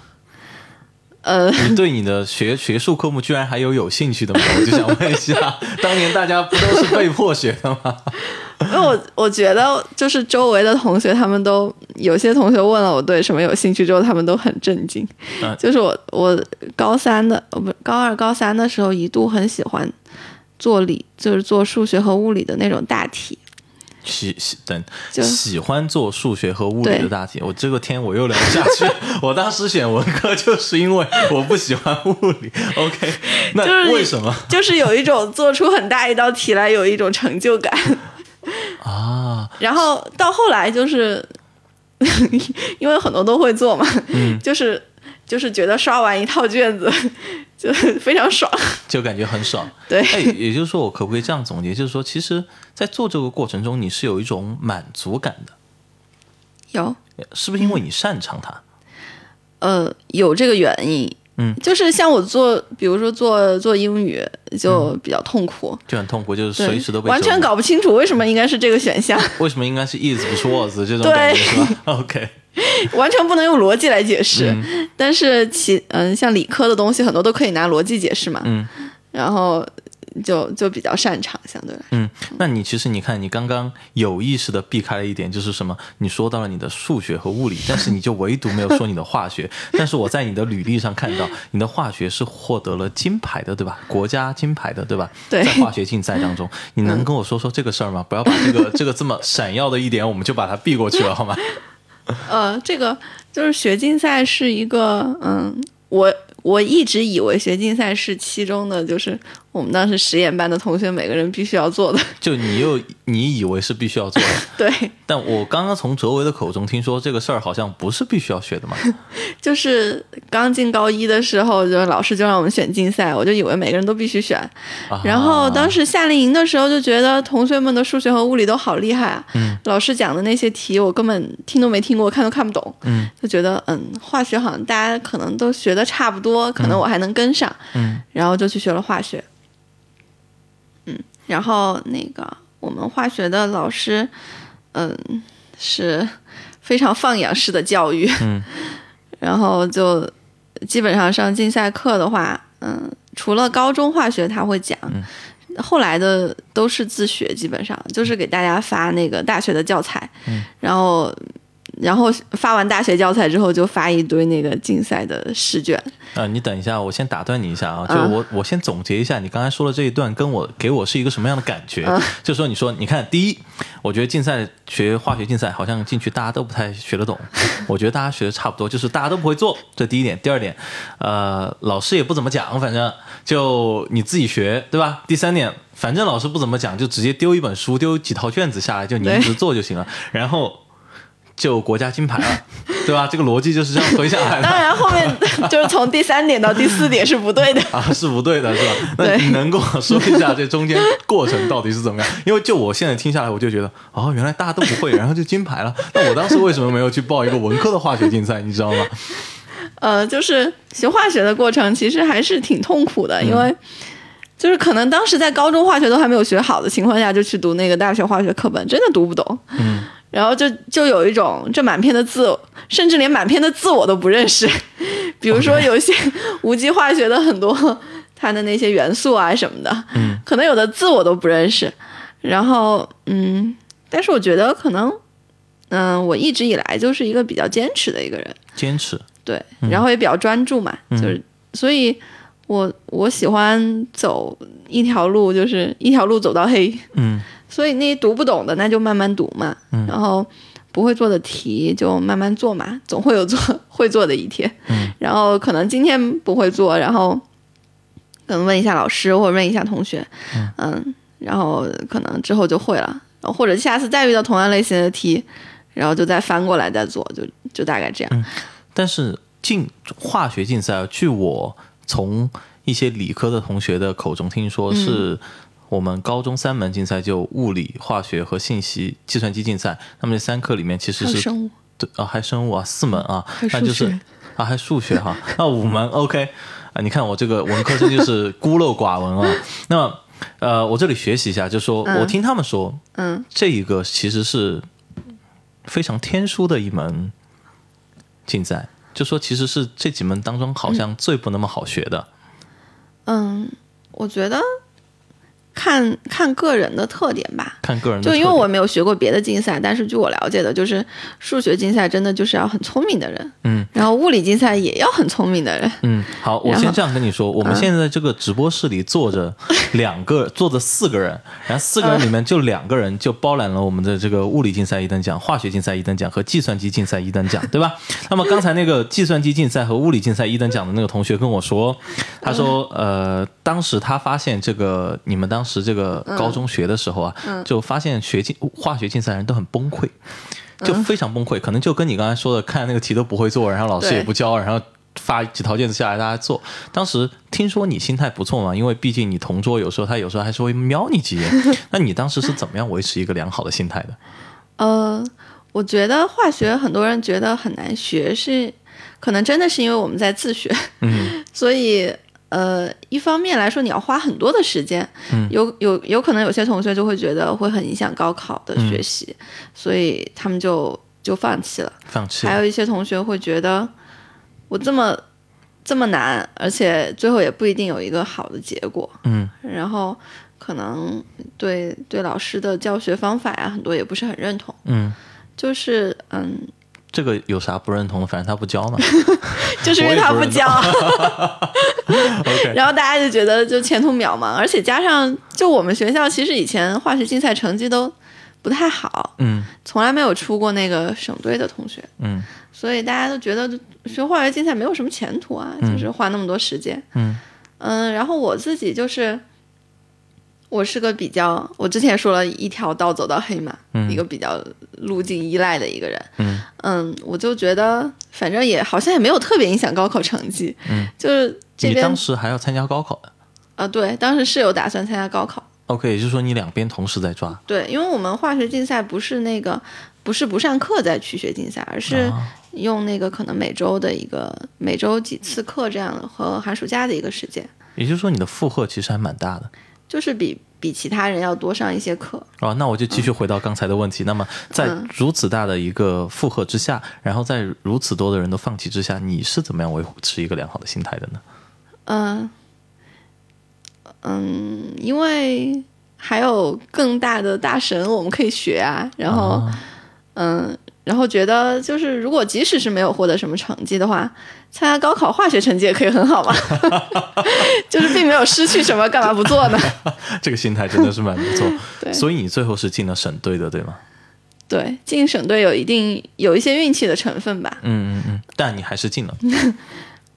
呃，你对你的学学术科目居然还有有兴趣的吗？我就想问一下，当年大家不都是被迫学的吗？因为我我觉得就是周围的同学，他们都有些同学问了我对什么有兴趣之后，他们都很震惊。嗯就是我我高三的，呃不高二高三的时候，一度很喜欢做理，就是做数学和物理的那种大题。喜喜等喜欢做数学和物理的大题，我这个天我又聊不下去。我当时选文科就是因为我不喜欢物理。OK，那为什么 就是有一种做出很大一道题来有一种成就感，啊？然后到后来就是因为很多都会做嘛，嗯就是就是觉得刷完一套卷子就 非常爽，就感觉很爽。对，哎，也就是说，我可不可以这样总结？就是说，其实，在做这个过程中，你是有一种满足感的，有。是不是因为你擅长它？呃有这个原因，嗯，就是像我做，比如说做做英语就比较痛苦，就很痛苦，就是随时都被完全搞不清楚为什么应该是这个选项，为什么应该是 is 不是 was 这种感觉是吧？OK，完全不能用逻辑来解释。嗯但是其嗯，像理科的东西很多都可以拿逻辑解释嘛，嗯然后就就比较擅长，相对来说。嗯，那你其实你看，你刚刚有意识的避开了一点，就是什么？你说到了你的数学和物理，但是你就唯独没有说你的化学。但是我在你的履历上看到，你的化学是获得了金牌的，对吧？国家金牌的，对吧？对在化学竞赛当中，你能跟我说说这个事儿吗？不要把这个这个这么闪耀的一点，我们就把它避过去了，好吗？呃，这个就是学竞赛是一个，嗯，我我一直以为学竞赛是其中的，就是我们当时实验班的同学每个人必须要做的。就你又你以为是必须要做的，对，但我刚刚从哲维的口中听说这个事儿好像不是必须要学的嘛。就是刚进高一的时候，就老师就让我们选竞赛，我就以为每个人都必须选。啊然后当时夏令营的时候，就觉得同学们的数学和物理都好厉害啊。嗯老师讲的那些题，我根本听都没听过，看都看不懂。嗯就觉得嗯，化学好像大家可能都学的差不多，可能我还能跟上。嗯然后就去学了化学。嗯，然后那个我们化学的老师，嗯，是非常放养式的教育。嗯，然后就基本上上竞赛课的话，嗯，除了高中化学他会讲。嗯后来的都是自学，基本上就是给大家发那个大学的教材，嗯然后，然后发完大学教材之后，就发一堆那个竞赛的试卷，啊、你等一下，我先打断你一下啊，就嗯我、我先总结一下你刚才说的这一段，跟我给我是一个什么样的感觉？嗯就说你说，你看，第一，我觉得竞赛学化学竞赛好像进去大家都不太学得懂，我觉得大家学的差不多，就是大家都不会做，这第一点。第二点，呃，老师也不怎么讲，反正就你自己学，对吧？第三点，反正老师不怎么讲，就直接丢一本书，丢几套卷子下来，就你一直做就行了，然后。就国家金牌了，对吧？这个逻辑就是这样推下来的。当然后面 就是从第三点到第四点是不对的。啊，是不对的，是吧？那对你能跟我说一下这中间过程到底是怎么样？因为就我现在听下来，我就觉得，哦，原来大家都不会，然后就金牌了。那我当时为什么没有去报一个文科的化学竞赛？你知道吗？呃，就是学化学的过程其实还是挺痛苦的，因为就是可能当时在高中化学都还没有学好的情况下，就去读那个大学化学课本，真的读不懂。嗯，然后就就有一种这满篇的字，甚至连满篇的字我都不认识。比如说有一些无机化学的很多它的那些元素啊什么的，嗯，可能有的字我都不认识。然后嗯，但是我觉得可能嗯、我一直以来就是一个比较坚持的一个人。坚持，对，然后也比较专注嘛，嗯就是所以我我喜欢走一条路，就是一条路走到黑。嗯所以那些读不懂的，那就慢慢读嘛，嗯。然后不会做的题就慢慢做嘛，总会有做会做的一天。嗯。然后可能今天不会做，然后可能问一下老师或者问一下同学，嗯。然后可能之后就会了，或者下次再遇到同样类型的题，然后就再翻过来再做，就就大概这样。但是竞化学竞赛，据我从一些理科的同学的口中听说，是我们高中三门竞赛就物理、化学和信息、计算机竞赛，那么这三科里面其实是生物，对啊，还生物啊，四门啊，那就是啊，还数学哈，那五门 OK 啊，你看我这个文科生就是孤陋寡闻啊。那么呃，我这里学习一下，就说、嗯我听他们说，嗯，这一个其实是非常天书的一门竞赛，就说其实是这几门当中好像最不那么好学的。嗯，我觉得看看个人的特点吧。看个人的就因为我没有学过别的竞赛，但是据我了解的，就是数学竞赛真的就是要很聪明的人，嗯，然后物理竞赛也要很聪明的人，嗯，好，我先这样跟你说，我们现在这个直播室里坐着两个，坐着四个人，然后四个人里面就两个人就包揽了我们的这个物理竞赛一等奖、化学竞赛一等奖和计算机竞赛一等奖，对吧？那么刚才那个计算机竞赛和物理竞赛一等奖的那个同学跟我说，他说，呃，当时他发现这个你们当时这个高中学的时候啊，就发现学竞化学竞赛人都很崩溃。就非常崩溃，可能就跟你刚才说的，看那个题都不会做，然后老师也不教，然后发几套卷子下来大家做。当时听说你心态不错嘛，因为毕竟你同桌有时候他有时候还是会瞄你几眼。那你当时是怎么样维持一个良好的心态的？呃，我觉得化学很多人觉得很难学，是可能真的是因为我们在自学，嗯 所以呃，一方面来说你要花很多的时间，嗯。有有有可能有些同学就会觉得会很影响高考的嗯学习，所以他们就就放弃了。放弃还有一些同学会觉得我这么这么难，而且最后也不一定有一个好的结果，嗯。然后可能对对老师的教学方法呀，很多也不是很认同。嗯，就是嗯，这个有啥不认同的？反正他不教嘛。就是因为他不教。然后大家就觉得就前途渺茫，而且加上就我们学校其实以前化学竞赛成绩都不太好，嗯。从来没有出过那个省队的同学，嗯。所以大家都觉得学化学竞赛没有什么前途啊，就是花那么多时间。嗯。嗯，然后我自己就是，我是个比较，我之前说了一条道走到黑嘛，嗯一个比较路径依赖的一个人。嗯嗯，我就觉得反正也好像也没有特别影响高考成绩。嗯，就是这边你当时还要参加高考的啊，对，当时是有打算参加高考。？OK，也就是说你两边同时在抓。对，因为我们化学竞赛不是那个，不是不上课再去学竞赛，而是啊用那个可能每周的一个每周几次课这样的和寒暑假的一个时间，也就是说你的负荷其实还蛮大的。就是比比其他人要多上一些课。哦，那我就继续回到刚才的问题。那么，在嗯如此大的一个负荷之下，然后在如此多的人都放弃之下，你是怎么样维持一个良好的心态的呢？嗯嗯，因为还有更大的大神我们可以学啊，然后、啊嗯，然后觉得就是如果即使是没有获得什么成绩的话，参加高考化学成绩也可以很好嘛，就是并没有失去什么，干嘛不做呢？这个心态真的是蛮不错。对所以你最后是进了省队的，对吗？对，进省队有一定有一些运气的成分吧。嗯嗯嗯，但你还是进了。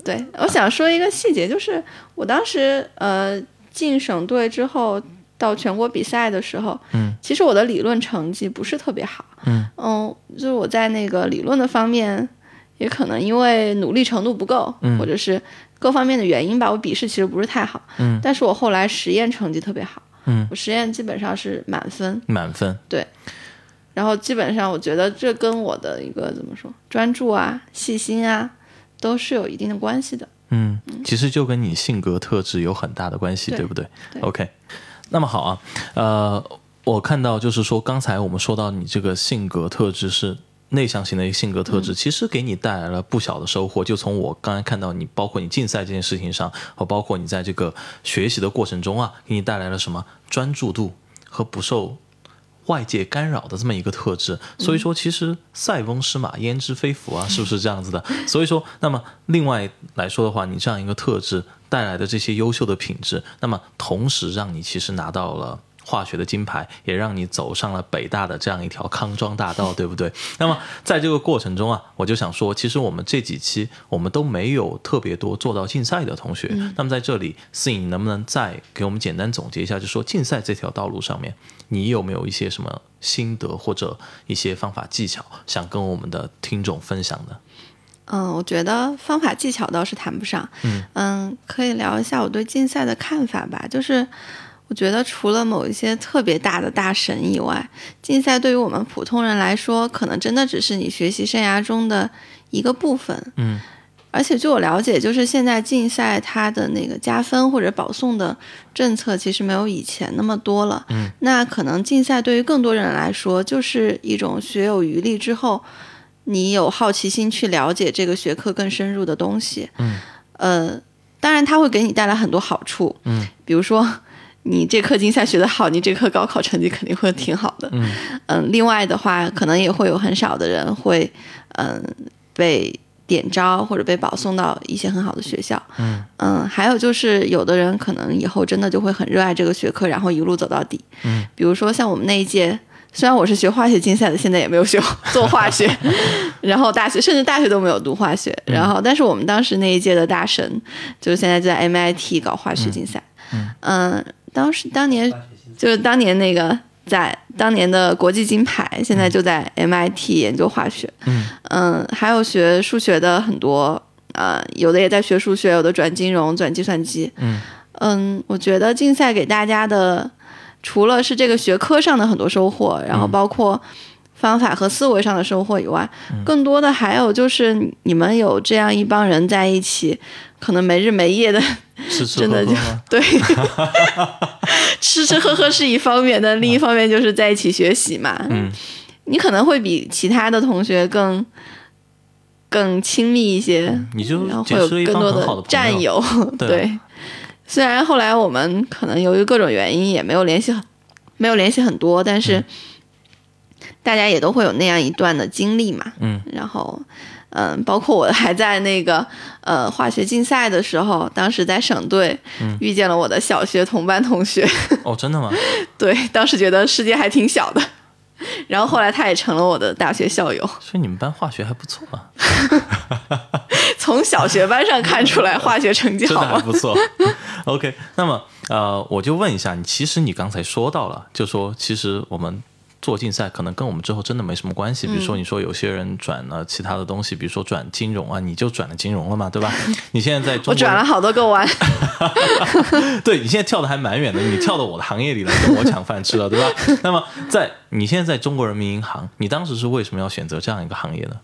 对，我想说一个细节，就是我当时呃进省队之后到全国比赛的时候，嗯，其实我的理论成绩不是特别好，嗯。嗯就是我在那个理论的方面，也可能因为努力程度不够，嗯。或者是各方面的原因吧，我笔试其实不是太好，嗯，但是我后来实验成绩特别好，嗯，我实验基本上是满分，满分。对。然后基本上我觉得这跟我的一个怎么说专注啊、细心啊，都是有一定的关系的。嗯，其实就跟你性格特质有很大的关系，对对不对对。O k 那么好啊，呃，我看到就是说，刚才我们说到你这个性格特质是内向型的一个性格特质，其实给你带来了不小的收获。就从我刚才看到你，包括你竞赛这件事情上，和包括你在这个学习的过程中啊，给你带来了什么专注度和不受。外界干扰的这么一个特质，所以说其实塞翁失马焉知非福啊，是不是这样子的？所以说，那么另外来说的话，你这样一个特质带来的这些优秀的品质，那么同时让你其实拿到了。化学的金牌也让你走上了北大的这样一条康庄大道，对不对？那么在这个过程中啊，我就想说，其实我们这几期我们都没有特别多做到竞赛的同学。那么在这里，思颖能不能再给我们简单总结一下，就说竞赛这条道路上面，你有没有一些什么心得或者一些方法技巧想跟我们的听众分享的？嗯，我觉得方法技巧倒是谈不上，嗯可以聊一下我对竞赛的看法吧。就是我觉得除了某一些特别大的大神以外，竞赛对于我们普通人来说，可能真的只是你学习生涯中的一个部分。嗯而且据我了解，就是现在竞赛它的那个加分或者保送的政策，其实没有以前那么多了。嗯，那可能竞赛对于更多人来说，就是一种学有余力之后，你有好奇心去了解这个学科更深入的东西。嗯，呃，当然它会给你带来很多好处。嗯，比如说。你这科竞赛学得好，你这科高考成绩肯定会挺好的。嗯嗯，另外的话，可能也会有很少的人会嗯被点招或者被保送到一些很好的学校。嗯嗯，还有就是有的人可能以后真的就会很热爱这个学科，然后一路走到底。嗯，比如说像我们那一届，虽然我是学化学竞赛的，现在也没有学 做化学，然后大学甚至大学都没有读化学，然后但是我们当时那一届的大神，就是现在就在 MIT 搞化学竞赛。嗯当时当年就是当年那个在当年的国际金牌，现在就在 MIT 研究化学。嗯嗯，还有学数学的很多，呃，有的也在学数学，有的转金融、转计算机。嗯嗯，我觉得竞赛给大家的，除了是这个学科上的很多收获，然后包括方法和思维上的收获以外，嗯更多的还有就是你们有这样一帮人在一起，可能没日没夜的，吃吃真的就？对，吃吃喝喝是一方面的，另一方面就是在一起学习嘛。嗯，你可能会比其他的同学更更亲密一些，你就然后会有更多的战友。对，虽然后来我们可能由于各种原因也没有联系很没有联系很多，但是大家也都会有那样一段的经历嘛。嗯，然后。嗯，包括我还在那个呃化学竞赛的时候，当时在省队、嗯遇见了我的小学同班同学，哦，真的吗？对，当时觉得世界还挺小的。然后后来他也成了我的大学校友，所以你们班化学还不错啊，从小学班上看出来化学成绩真的好吗？还不错。OK，那么呃，我就问一下你，其实你刚才说到了，就说其实我们。做竞赛可能跟我们之后真的没什么关系，比如说你说有些人转了其他的东西，比如说转金融啊，你就转了金融了嘛，对吧？你现在在中国我转了好多个弯，对你现在跳的还蛮远的，你跳到我的行业里来跟我抢饭吃了，对吧？那么在你现在在中国人民银行，你当时是为什么要选择这样一个行业呢？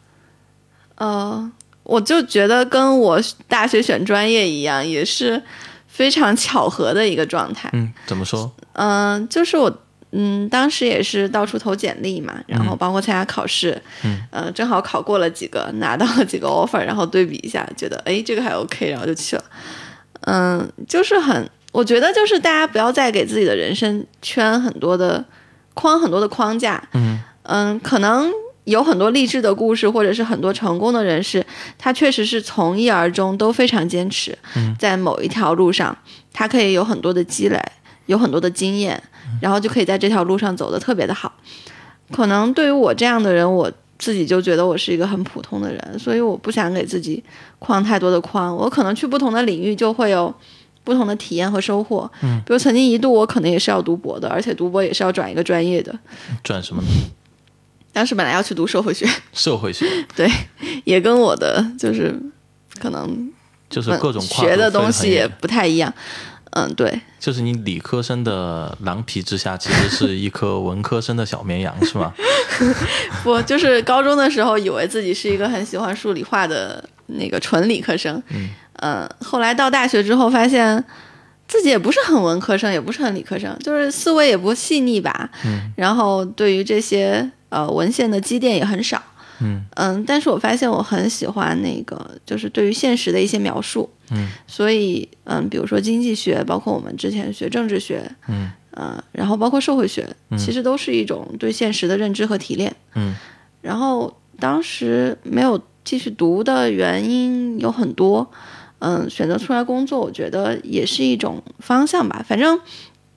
呃，我就觉得跟我大学选专业一样，也是非常巧合的一个状态。嗯，怎么说？嗯、就是我。嗯，当时也是到处投简历嘛，然后包括参加考试，嗯，呃，正好考过了几个，拿到了几个 offer，然后对比一下，觉得哎这个还 OK，然后就去了。嗯，就是很，我觉得就是大家不要再给自己的人生圈很多的框很多的框架，嗯嗯，可能有很多励志的故事，或者是很多成功的人士，他确实是从一而终，都非常坚持，嗯在某一条路上，他可以有很多的积累，有很多的经验，然后就可以在这条路上走得特别的好。可能对于我这样的人，我自己就觉得我是一个很普通的人，所以我不想给自己框太多的框。我可能去不同的领域就会有不同的体验和收获。嗯，比如曾经一度我可能也是要读博的，而且读博也是要转一个专业的。转什么呢？当时本来要去读社会学，社会学。对，也跟我的就是可能就是各种学的东西也不太一样。嗯，对，就是你理科生的狼皮之下，其实是一颗文科生的小绵羊，是吗？不就是高中的时候以为自己是一个很喜欢数理化的那个纯理科生，嗯。嗯，后来到大学之后发现自己也不是很文科生，也不是很理科生，就是思维也不细腻吧，嗯。然后对于这些呃文献的积淀也很少，嗯。嗯，但是我发现我很喜欢那个，就是对于现实的一些描述，嗯。所以嗯，比如说经济学，包括我们之前学政治学，嗯。呃，然后包括社会学，嗯。其实都是一种对现实的认知和提炼。嗯。然后当时没有继续读的原因有很多，嗯，选择出来工作，我觉得也是一种方向吧。反正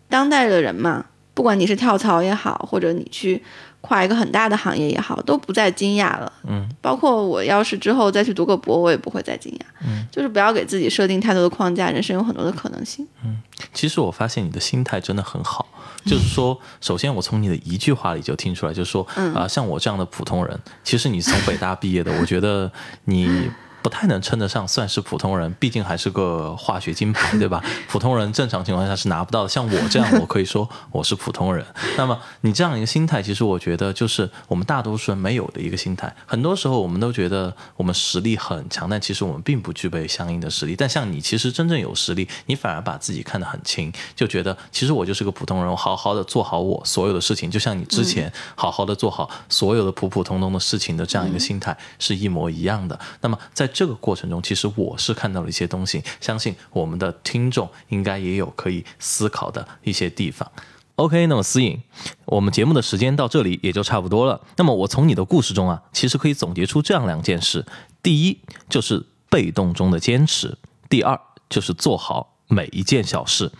当代的人嘛，不管你是跳槽也好，或者你去跨一个很大的行业也好，都不再惊讶了。嗯，包括我要是之后再去读个博，我也不会再惊讶。嗯，就是不要给自己设定太多的框架，人生有很多的可能性。嗯其实我发现你的心态真的很好，就是说，首先我从你的一句话里就听出来，就是说，啊、像我这样的普通人，其实你从北大毕业的，我觉得你。不太能称得上算是普通人，毕竟还是个化学金牌，对吧？普通人正常情况下是拿不到的。像我这样，我可以说我是普通人。那么你这样一个心态，其实我觉得就是我们大多数人没有的一个心态。很多时候我们都觉得我们实力很强，但其实我们并不具备相应的实力。但像你，其实真正有实力，你反而把自己看得很轻，就觉得其实我就是个普通人，我好好的做好我所有的事情，就像你之前好好的做好所有的普普通通的事情的这样一个心态是一模一样的。那么在这个过程中，其实我是看到了一些东西，相信我们的听众应该也有可以思考的一些地方。OK，那么思颖，我们节目的时间到这里也就差不多了。那么我从你的故事中啊，其实可以总结出这样两件事：第一，就是被动中的坚持；第二，就是做好每一件小事。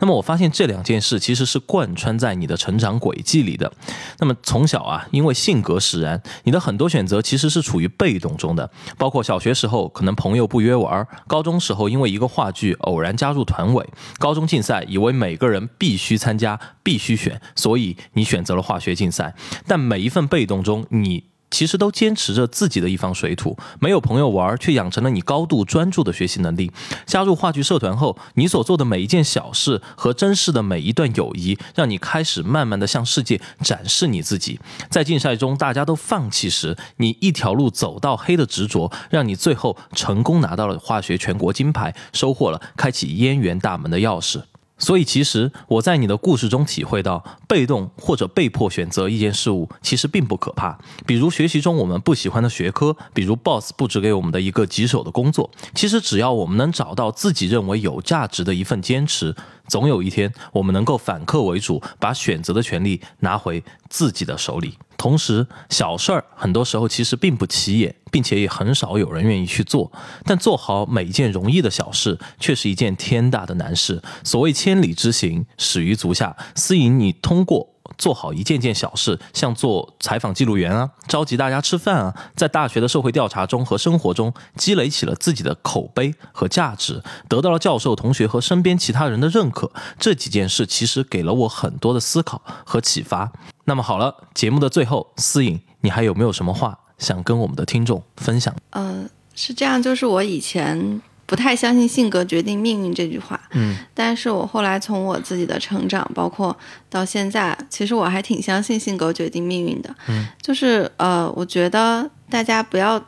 那么我发现这两件事其实是贯穿在你的成长轨迹里的。那么从小啊，因为性格使然，你的很多选择其实是处于被动中的，包括小学时候可能朋友不约玩，高中时候因为一个话剧偶然加入团委，高中竞赛以为每个人必须参加、必须选，所以你选择了化学竞赛。但每一份被动中，你其实都坚持着自己的一方水土，没有朋友玩，却养成了你高度专注的学习能力。加入话剧社团后，你所做的每一件小事和珍视的每一段友谊，让你开始慢慢的向世界展示你自己。在竞赛中大家都放弃时，你一条路走到黑的执着，让你最后成功拿到了化学全国金牌，收获了开启燕园大门的钥匙。所以，其实我在你的故事中体会到，被动或者被迫选择一件事物，其实并不可怕。比如学习中我们不喜欢的学科，比如 boss 布置给我们的一个棘手的工作，其实只要我们能找到自己认为有价值的一份坚持，总有一天我们能够反客为主，把选择的权利拿回自己的手里。同时，小事儿很多时候其实并不起眼，并且也很少有人愿意去做。但做好每一件容易的小事，却是一件天大的难事。所谓千里之行，始于足下。思颖，你通过做好一件件小事，像做采访记录员啊，召集大家吃饭啊，在大学的社会调查中和生活中积累起了自己的口碑和价值，得到了教授、同学和身边其他人的认可。这几件事其实给了我很多的思考和启发。那么好了，节目的最后，思颖，你还有没有什么话想跟我们的听众分享？呃，是这样，就是我以前不太相信“性格决定命运”这句话，嗯，但是我后来从我自己的成长，包括到现在，其实我还挺相信“性格决定命运”的，嗯，就是呃，我觉得大家不要，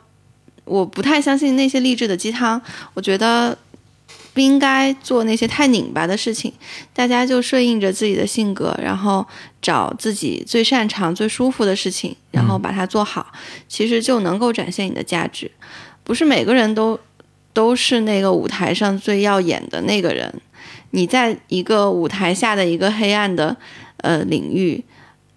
我不太相信那些励志的鸡汤，我觉得。不应该做那些太拧巴的事情，大家就顺应着自己的性格，然后找自己最擅长、最舒服的事情，然后把它做好，其实就能够展现你的价值。不是每个人都都是那个舞台上最耀眼的那个人，你在一个舞台下的一个黑暗的呃领域，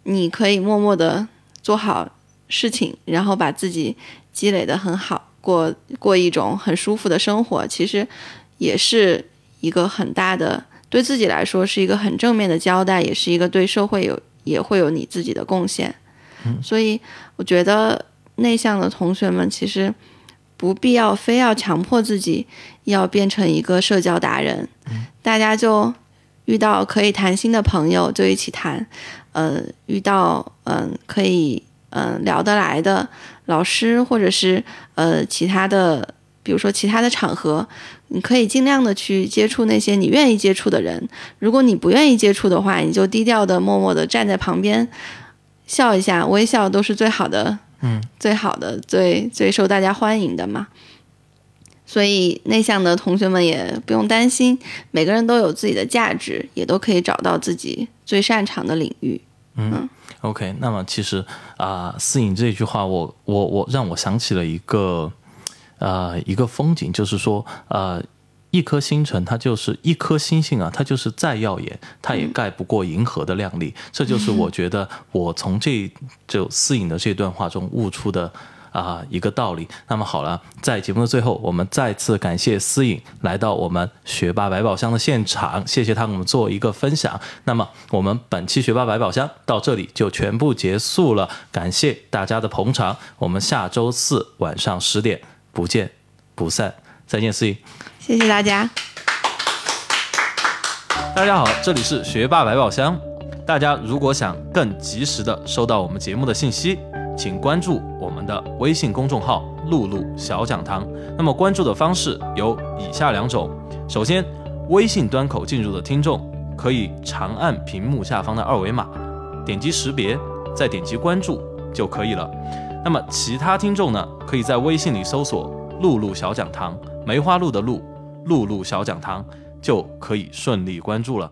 你可以默默的做好事情，然后把自己积累的很好，过过一种很舒服的生活。其实。也是一个很大的，对自己来说是一个很正面的交代，也是一个对社会有也会有你自己的贡献。所以我觉得内向的同学们其实不必要非要强迫自己要变成一个社交达人，大家就遇到可以谈心的朋友就一起谈，呃，遇到嗯可以嗯聊得来的老师或者是呃其他的。比如说其他的场合，你可以尽量的去接触那些你愿意接触的人。如果你不愿意接触的话，你就低调的、默默的站在旁边，笑一下，微笑都是最好的，嗯，最好的、最最受大家欢迎的嘛。所以内向的同学们也不用担心，每个人都有自己的价值，也都可以找到自己最擅长的领域。嗯，OK。那么其实啊，思颖这句话，我我我让我想起了一个。呃，一个风景就是说，呃，一颗星辰，它就是一颗星星啊，它就是再耀眼，它也盖不过银河的亮丽。这就是我觉得我从这就思颖的这段话中悟出的啊一个道理。那么好了，在节目的最后，我们再次感谢思颖来到我们学霸百宝箱的现场，谢谢他给我们做一个分享。那么我们本期学霸百宝箱到这里就全部结束了，感谢大家的捧场。我们下周四晚上十点。不见不散，再见，思颖，谢谢大家。大家好，这里是学霸百宝箱。大家如果想更及时的收到我们节目的信息，请关注我们的微信公众号“露露小讲堂”。那么关注的方式有以下两种：首先，微信端口进入的听众可以长按屏幕下方的二维码，点击识别，再点击关注就可以了。那么其他听众呢？可以在微信里搜索“露露小讲堂”，梅花鹿的鹿，露露小讲堂，就可以顺利关注了。